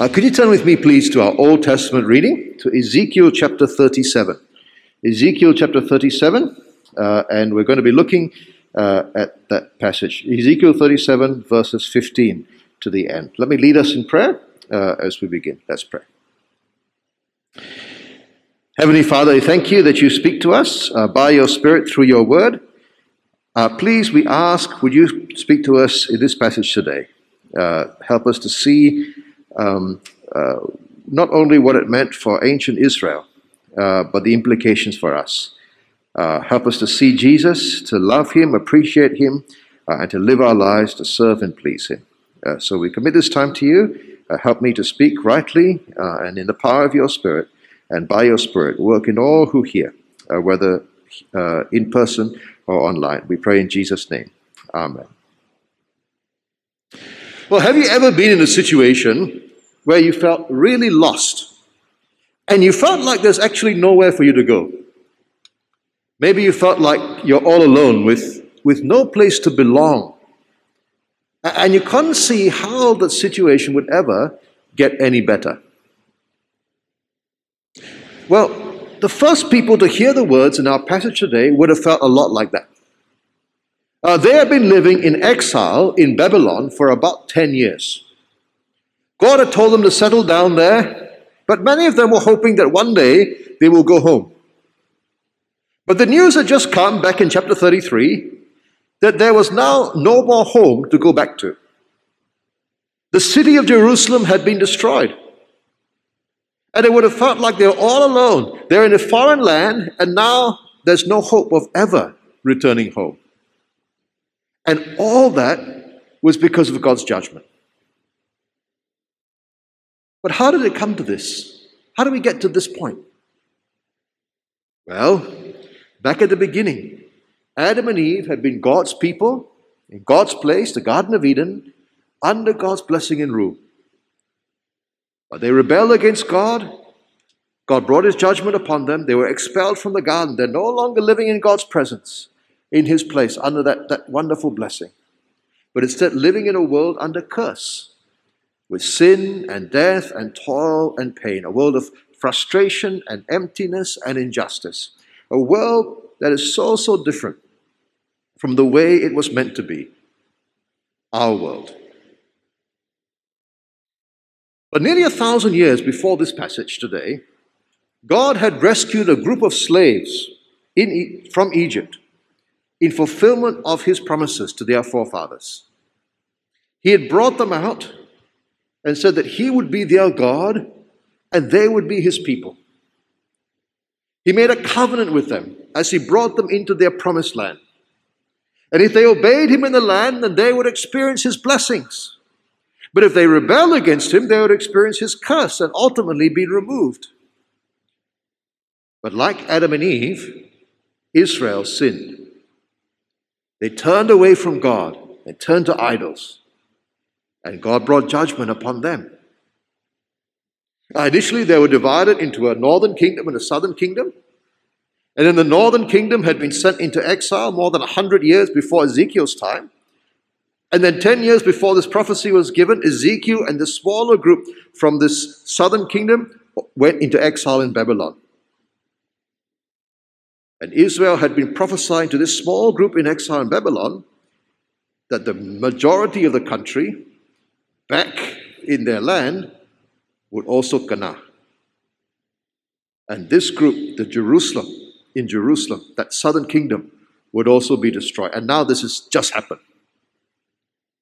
Uh, could you turn with me, please, to our Old Testament reading, to Ezekiel chapter 37? Ezekiel chapter 37, uh, and we're going to be looking uh, at that passage. Ezekiel 37, verses 15 to the end. Let me lead us in prayer uh, as we begin. Let's pray. Heavenly Father, I thank you that you speak to us uh, by your Spirit through your word. Uh, please, we ask, would you speak to us in this passage today? Help us to see um, uh, not only what it meant for ancient Israel, uh, but the implications for us. Uh, help us to see Jesus, to love him, appreciate him, and to live our lives to serve and please him. so we commit this time to you. help me to speak rightly and in the power of your Spirit and by your Spirit, work in all who hear, uh, whether uh, in person or online. We pray in Jesus' name. Amen. Well, have you ever been in a situation where you felt really lost and you felt like there's actually nowhere for you to go? Maybe you felt like you're all alone with, with no place to belong. And you couldn't see how the situation would ever get any better. Well, the first people to hear the words in our passage today would have felt a lot like that. Uh, they had been living in exile in Babylon for about 10 years. God had told them to settle down there, but many of them were hoping that one day they will go home. But the news had just come back in chapter 33 that there was now no more home to go back to. The city of Jerusalem had been destroyed. And it would have felt like they're all alone. They're in a foreign land, and now there's no hope of ever returning home. And all that was because of God's judgment. But how did it come to this? How do we get to this point? Well, back at the beginning, Adam and Eve had been God's people in God's place, the Garden of Eden, under God's blessing and rule. But they rebelled against God. God brought his judgment upon them. They were expelled from the garden. They're no longer living in God's presence, in his place, under that, that wonderful blessing. But instead, living in a world under curse, with sin and death and toil and pain, a world of frustration and emptiness and injustice, a world that is so, so different from the way it was meant to be, our world. But nearly a thousand years before this passage today, God had rescued a group of slaves in, from Egypt in fulfillment of his promises to their forefathers. He had brought them out and said that he would be their God and they would be his people. He made a covenant with them as he brought them into their promised land. And if they obeyed him in the land, then they would experience his blessings. But if they rebel against him, they would experience his curse and ultimately be removed. But like Adam and Eve, Israel sinned. They turned away from God, they turned to idols, and God brought judgment upon them. initially, they were divided into a northern kingdom and a southern kingdom. And then the northern kingdom had been sent into exile more than 100 years before Ezekiel's time. And then 10 years before this prophecy was given, Ezekiel and the smaller group from this southern kingdom went into exile in Babylon. And Israel had been prophesying to this small group in exile in Babylon that the majority of the country back in their land would also kana. And this group, the Jerusalem, in Jerusalem, that southern kingdom, would also be destroyed. And now this has just happened.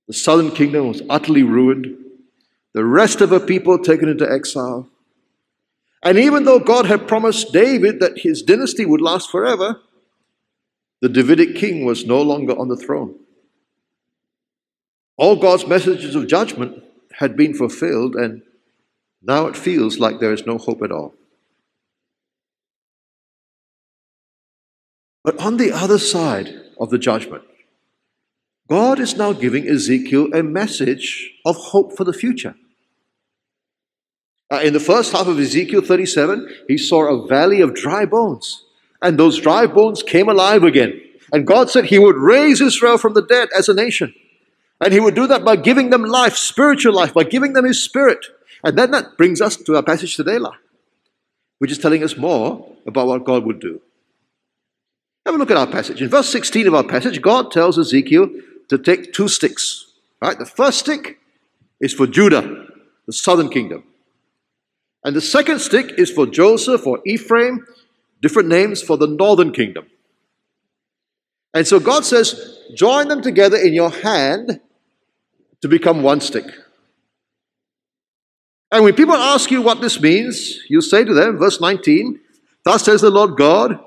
The southern kingdom was utterly ruined. The rest of her people taken into exile. And even though God had promised David that his dynasty would last forever, the Davidic king was no longer on the throne. All God's messages of judgment had been fulfilled, and now it feels like there is no hope at all. But on the other side of the judgment, God is now giving Ezekiel a message of hope for the future. Uh, in the first half of Ezekiel 37, he saw a valley of dry bones, and those dry bones came alive again. And God said he would raise Israel from the dead as a nation. And he would do that by giving them life, spiritual life, by giving them his spirit. And then that brings us to our passage today, which is telling us more about what God would do. Have a look at our passage. In verse 16 of our passage, God tells Ezekiel to take two sticks. Right? The first stick is for Judah, the southern kingdom. And the second stick is for Joseph or Ephraim, different names for the northern kingdom. And so God says, join them together in your hand to become one stick. And when people ask you what this means, you say to them, verse 19, Thus says the Lord God,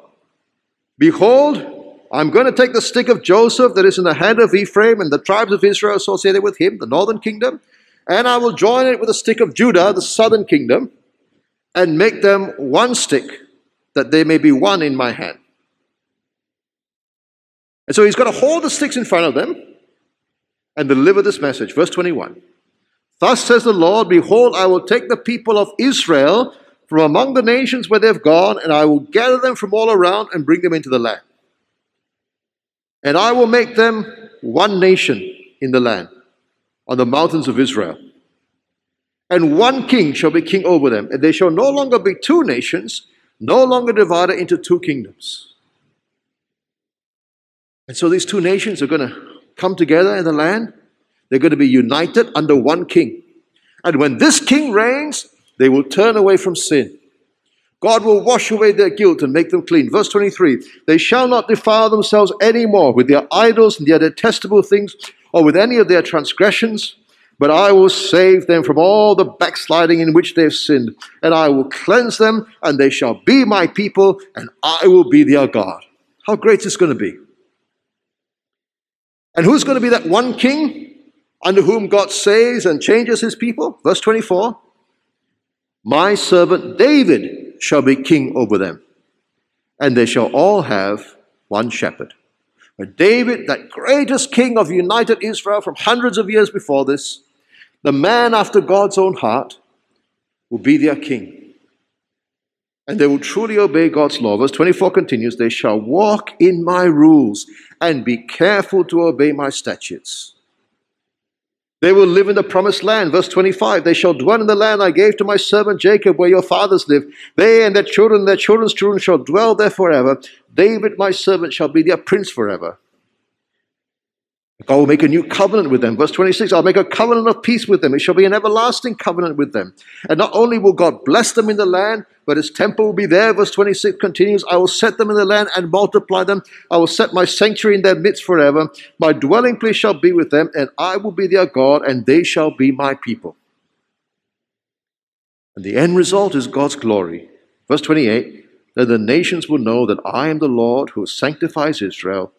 Behold, I'm going to take the stick of Joseph that is in the hand of Ephraim and the tribes of Israel associated with him, the northern kingdom, and I will join it with the stick of Judah, the southern kingdom, and make them one stick, that they may be one in my hand. And so he's got to hold the sticks in front of them and deliver this message. Verse 21 Thus says the Lord, Behold, I will take the people of Israel from among the nations where they've gone, and I will gather them from all around and bring them into the land. And I will make them one nation in the land, on the mountains of Israel. And one king shall be king over them, and they shall no longer be two nations, no longer divided into two kingdoms. And so these two nations are going to come together in the land. They're going to be united under one king. And when this king reigns, they will turn away from sin. God will wash away their guilt and make them clean. Verse 23 They shall not defile themselves any more with their idols and their detestable things, or with any of their transgressions, but I will save them from all the backsliding in which they have sinned, and I will cleanse them, and they shall be my people, and I will be their God. How great is going to be? And who's going to be that one king under whom God saves and changes his people? Verse 24 My servant David shall be king over them, and they shall all have one shepherd. But David, that greatest king of united Israel from hundreds of years before this, the man after God's own heart, will be their king and they will truly obey God's law. Verse 24 continues They shall walk in my rules and be careful to obey my statutes. They will live in the promised land. Verse 25 They shall dwell in the land I gave to my servant Jacob, where your fathers lived. They and their children their children's children shall dwell there forever. David, my servant, shall be their prince forever. God will make a new covenant with them. Verse 26 I'll make a covenant of peace with them. It shall be an everlasting covenant with them. And not only will God bless them in the land, but his temple will be there. Verse 26 continues I will set them in the land and multiply them. I will set my sanctuary in their midst forever. My dwelling place shall be with them, and I will be their God, and they shall be my people. And the end result is God's glory. Verse 28 Then the nations will know that I am the Lord who sanctifies Israel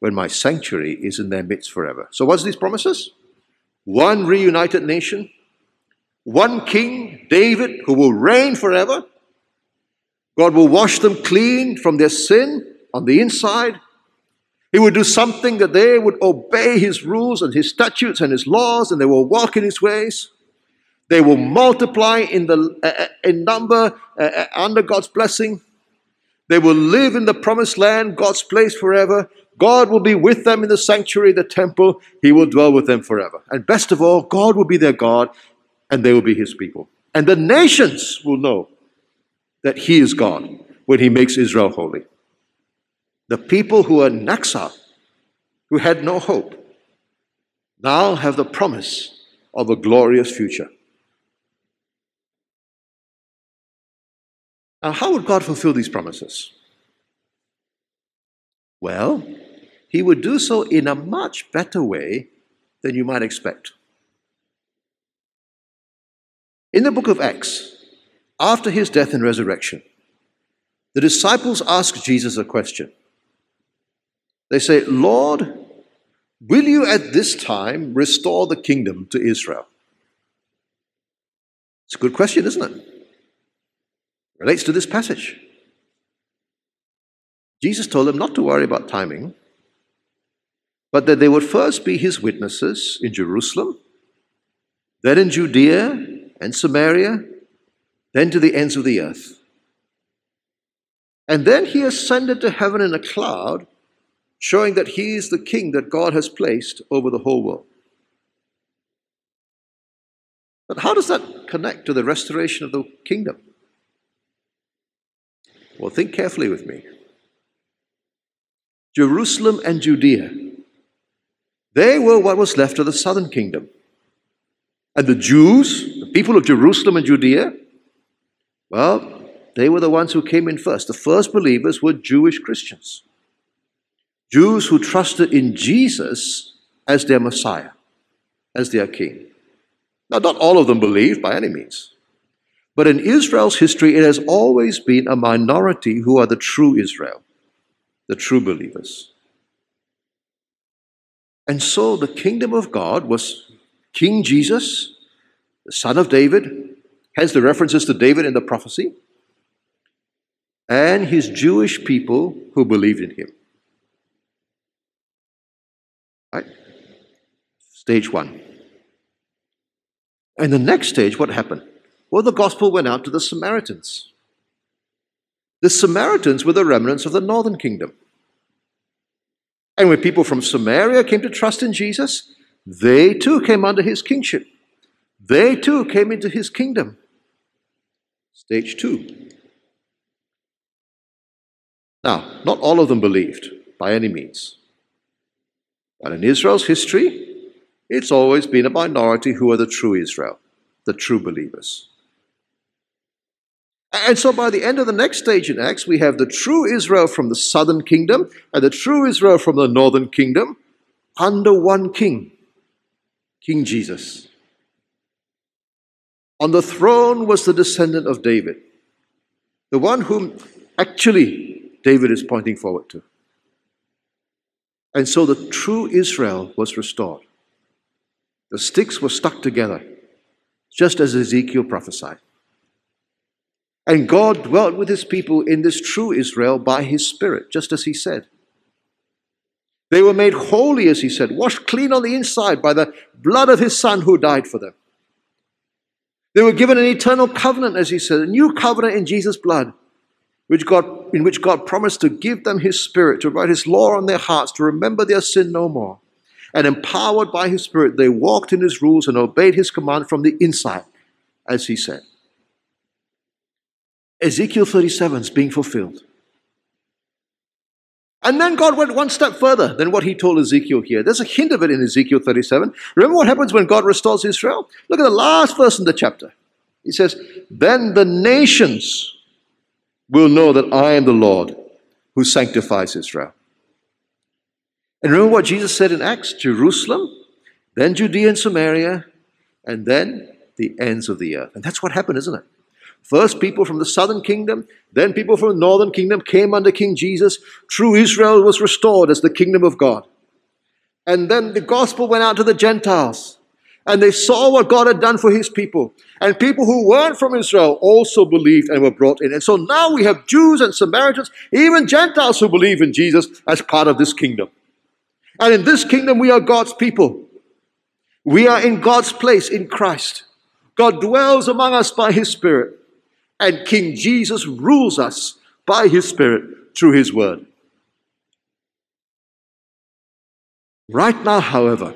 when my sanctuary is in their midst forever. So, what's these promises? One reunited nation, one king, David, who will reign forever. God will wash them clean from their sin on the inside. He will do something that they would obey his rules and his statutes and his laws, and they will walk in his ways. They will multiply in, the, uh, uh in number uh, uh, under God's blessing. They will live in the promised land, God's place forever. God will be with them in the sanctuary, the temple. He will dwell with them forever. And best of all, God will be their God and they will be his people. And the nations will know that he is God when he makes Israel holy. The people who are exile, who had no hope, now have the promise of a glorious future. Now, how would God fulfill these promises? Well, he would do so in a much better way than you might expect. In the book of Acts, after his death and resurrection, the disciples ask Jesus a question. They say, Lord, will you at this time restore the kingdom to Israel? It's a good question, isn't it? Relates to this passage. Jesus told them not to worry about timing but that they would first be his witnesses in Jerusalem, then in Judea and Samaria, then to the ends of the earth. And then he ascended to heaven in a cloud, showing that he is the king that God has placed over the whole world. But how does that connect to the restoration of the kingdom? Well, think carefully with me. Jerusalem and Judea, they were what was left of the southern kingdom. And the Jews, the people of Jerusalem and Judea, well, they were the ones who came in first. The first believers were Jewish Christians. Jews who trusted in Jesus as their Messiah, as their king. Now, not all of them believed by any means. But in Israel's history, it has always been a minority who are the true Israel, the true believers. And so the kingdom of God was King Jesus, the son of David, hence the references to David in the prophecy, and his Jewish people who believed in him. Right? Stage one. And the next stage, what happened? Well, the gospel went out to the Samaritans. The Samaritans were the remnants of the northern kingdom. And when people from Samaria came to trust in Jesus, they too came under his kingship. They too came into his kingdom. Stage two. Now, not all of them believed by any means. But in Israel's history, it's always been a minority who are the true Israel, the true believers. And so by the end of the next stage in Acts, we have the true Israel from the southern kingdom and the true Israel from the northern kingdom under one king, King Jesus. On the throne was the descendant of David, the one whom actually David is pointing forward to. And so the true Israel was restored. The sticks were stuck together, just as Ezekiel prophesied. And God dwelt with his people in this true Israel by his Spirit, just as he said. They were made holy, as he said, washed clean on the inside by the blood of his Son who died for them. They were given an eternal covenant, as he said, a new covenant in Jesus' blood, which God, in which God promised to give them his Spirit, to write his law on their hearts, to remember their sin no more. And empowered by his Spirit, they walked in his rules and obeyed his command from the inside, as he said. Ezekiel 37 is being fulfilled. And then God went one step further than what he told Ezekiel here. There's a hint of it in Ezekiel 37. Remember what happens when God restores Israel? Look at the last verse in the chapter. He says, Then the nations will know that I am the Lord who sanctifies Israel. And remember what Jesus said in Acts Jerusalem, then Judea and Samaria, and then the ends of the earth. And that's what happened, isn't it? First, people from the southern kingdom, then people from the northern kingdom came under King Jesus. True Israel was restored as the kingdom of God. And then the gospel went out to the Gentiles. And they saw what God had done for his people. And people who weren't from Israel also believed and were brought in. And so now we have Jews and Samaritans, even Gentiles who believe in Jesus as part of this kingdom. And in this kingdom, we are God's people. We are in God's place in Christ. God dwells among us by his Spirit and King Jesus rules us by his Spirit through his word. Right now, however,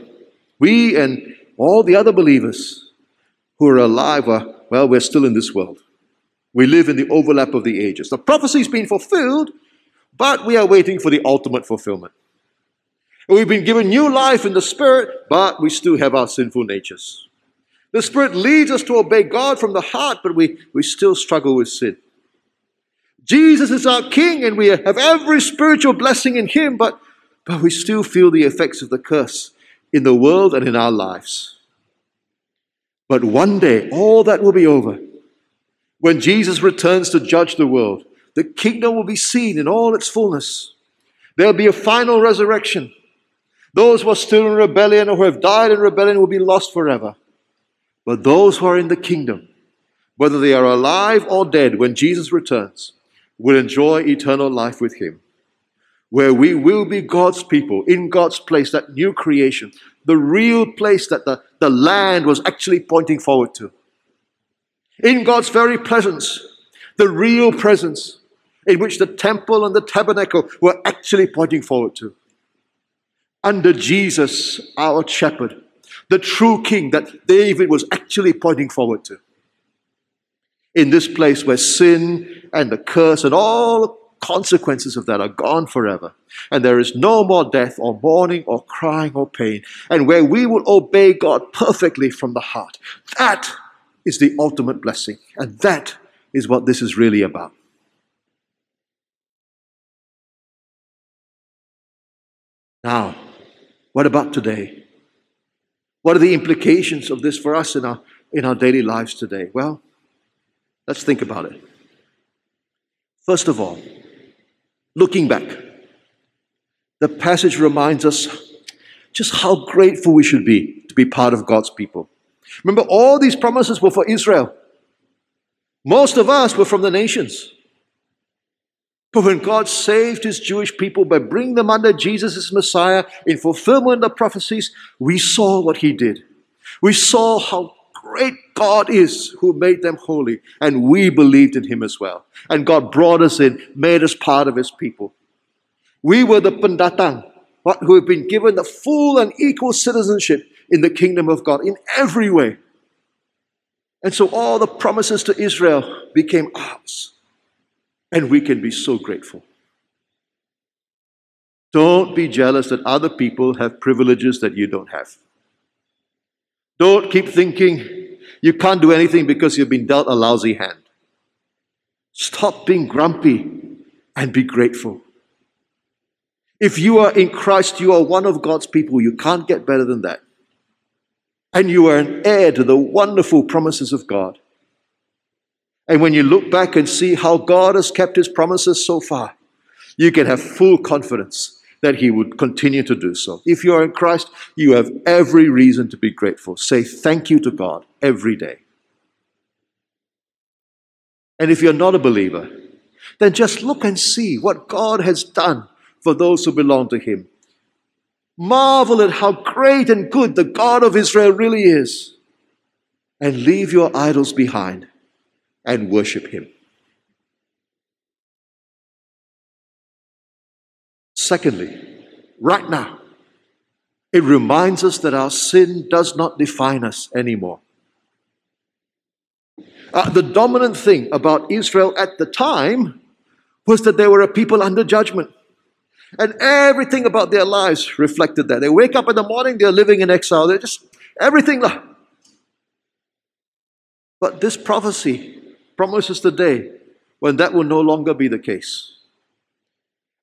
we and all the other believers who are alive are, well, we're still in this world. We live in the overlap of the ages. The prophecy's been fulfilled, but we are waiting for the ultimate fulfillment. And we've been given new life in the Spirit, but we still have our sinful natures. The Spirit leads us to obey God from the heart, but we, we still struggle with sin. Jesus is our King, and we have every spiritual blessing in Him, but, but we still feel the effects of the curse in the world and in our lives. But one day, all that will be over. When Jesus returns to judge the world, the kingdom will be seen in all its fullness. There'll be a final resurrection. Those who are still in rebellion or who have died in rebellion will be lost forever. But those who are in the kingdom, whether they are alive or dead when Jesus returns, will enjoy eternal life with Him, where we will be God's people, in God's place, that new creation, the real place that the, the land was actually pointing forward to. In God's very presence, the real presence in which the temple and the tabernacle were actually pointing forward to. Under Jesus, our shepherd, the true king that David was actually pointing forward to. In this place where sin and the curse and all consequences of that are gone forever, and there is no more death or mourning or crying or pain, and where we will obey God perfectly from the heart. That is the ultimate blessing, and that is what this is really about. Now, what about today? What are the implications of this for us in our, in our daily lives today? Well, let's think about it. First of all, looking back, the passage reminds us just how grateful we should be to be part of God's people. Remember, all these promises were for Israel. Most of us were from the nations. But when God saved his Jewish people by bringing them under Jesus as Messiah in fulfillment of prophecies, we saw what he did. We saw how great God is who made them holy, and we believed in him as well. And God brought us in, made us part of his people. We were the pendatang, who have been given the full and equal citizenship in the kingdom of God in every way. And so all the promises to Israel became ours. And we can be so grateful. Don't be jealous that other people have privileges that you don't have. Don't keep thinking you can't do anything because you've been dealt a lousy hand. Stop being grumpy and be grateful. If you are in Christ, you are one of God's people. You can't get better than that. And you are an heir to the wonderful promises of God. And when you look back and see how God has kept his promises so far, you can have full confidence that he would continue to do so. If you are in Christ, you have every reason to be grateful. Say thank you to God every day. And if you're not a believer, then just look and see what God has done for those who belong to him. Marvel at how great and good the God of Israel really is. And leave your idols behind and worship Him. Secondly, right now, it reminds us that our sin does not define us anymore. Uh, the dominant thing about Israel at the time was that they were a people under judgment. And everything about their lives reflected that. They wake up in the morning, they're living in exile. They're just everything. But this prophecy promises the day when that will no longer be the case.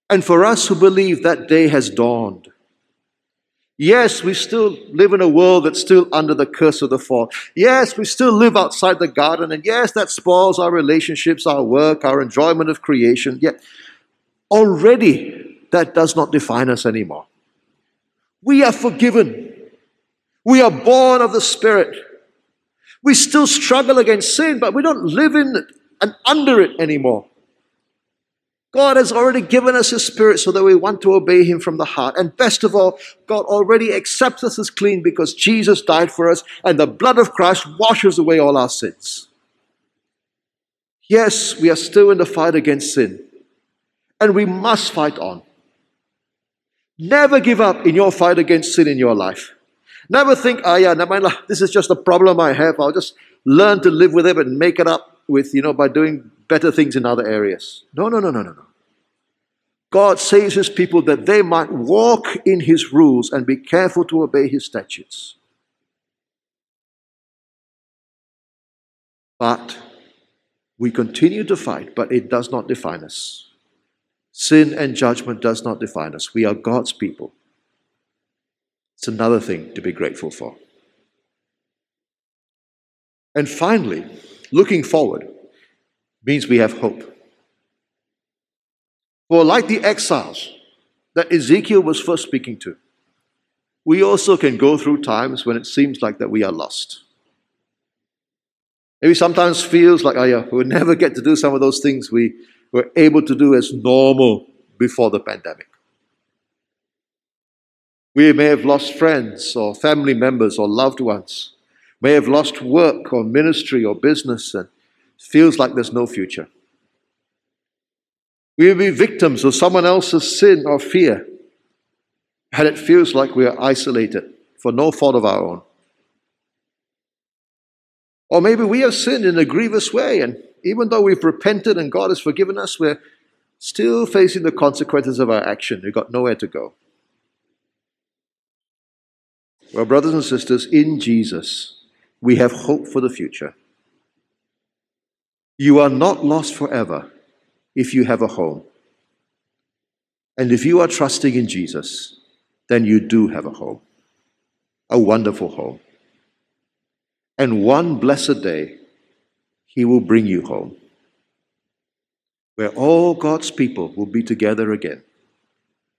And for us who believe that day has dawned, Yes, we still live in a world that's still under the curse of the fall. Yes, we still live outside the garden. And yes, that spoils our relationships, our work, our enjoyment of creation. Yet, already, that does not define us anymore. We are forgiven. We are born of the Spirit. We still struggle against sin, but we don't live in it and under it anymore. God has already given us His Spirit so that we want to obey Him from the heart. And best of all, God already accepts us as clean because Jesus died for us and the blood of Christ washes away all our sins. Yes, we are still in the fight against sin, and we must fight on. Never give up in your fight against sin in your life. Never think, ah, yeah, never mind, this is just a problem I have. I'll just learn to live with it and make it up with, you know, by doing better things in other areas. No, no, no, no, no, no. God saves his people that they might walk in his rules and be careful to obey his statutes. But we continue to fight, but it does not define us. Sin and judgment does not define us. We are God's people. It's another thing to be grateful for. And finally, looking forward means we have hope. For like the exiles that Ezekiel was first speaking to, we also can go through times when it seems like that we are lost. Maybe sometimes feels like, oh yeah, we'll never get to do some of those things we were able to do as normal before the pandemic. We may have lost friends or family members or loved ones, may have lost work or ministry or business, and feels like there's no future. We may be victims of someone else's sin or fear, and it feels like we are isolated for no fault of our own. Or maybe we have sinned in a grievous way, and even though we've repented and God has forgiven us, we're still facing the consequences of our action. We've got nowhere to go. Well, brothers and sisters, in Jesus, we have hope for the future. You are not lost forever if you have a home. And if you are trusting in Jesus, then you do have a home, a wonderful home. And one blessed day, He will bring you home, where all God's people will be together again,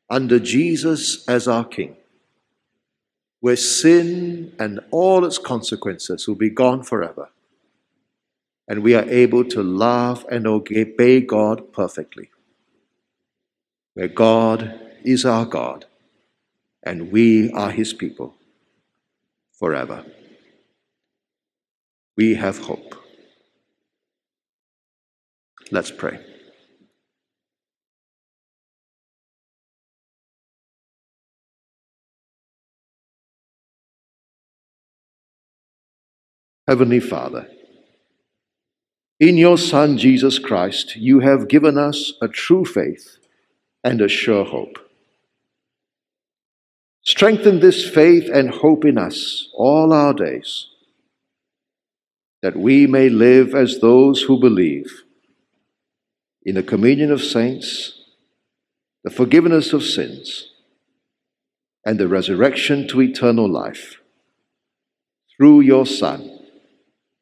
under Jesus as our King, where sin and all its consequences will be gone forever, and we are able to love and obey God perfectly, where God is our God and we are His people forever we have hope. Let's pray. Heavenly Father, in your Son Jesus Christ, you have given us a true faith and a sure hope. Strengthen this faith and hope in us all our days that we may live as those who believe in the communion of saints, the forgiveness of sins, and the resurrection to eternal life through your Son,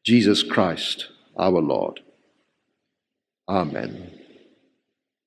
Jesus Christ our Lord. Amen.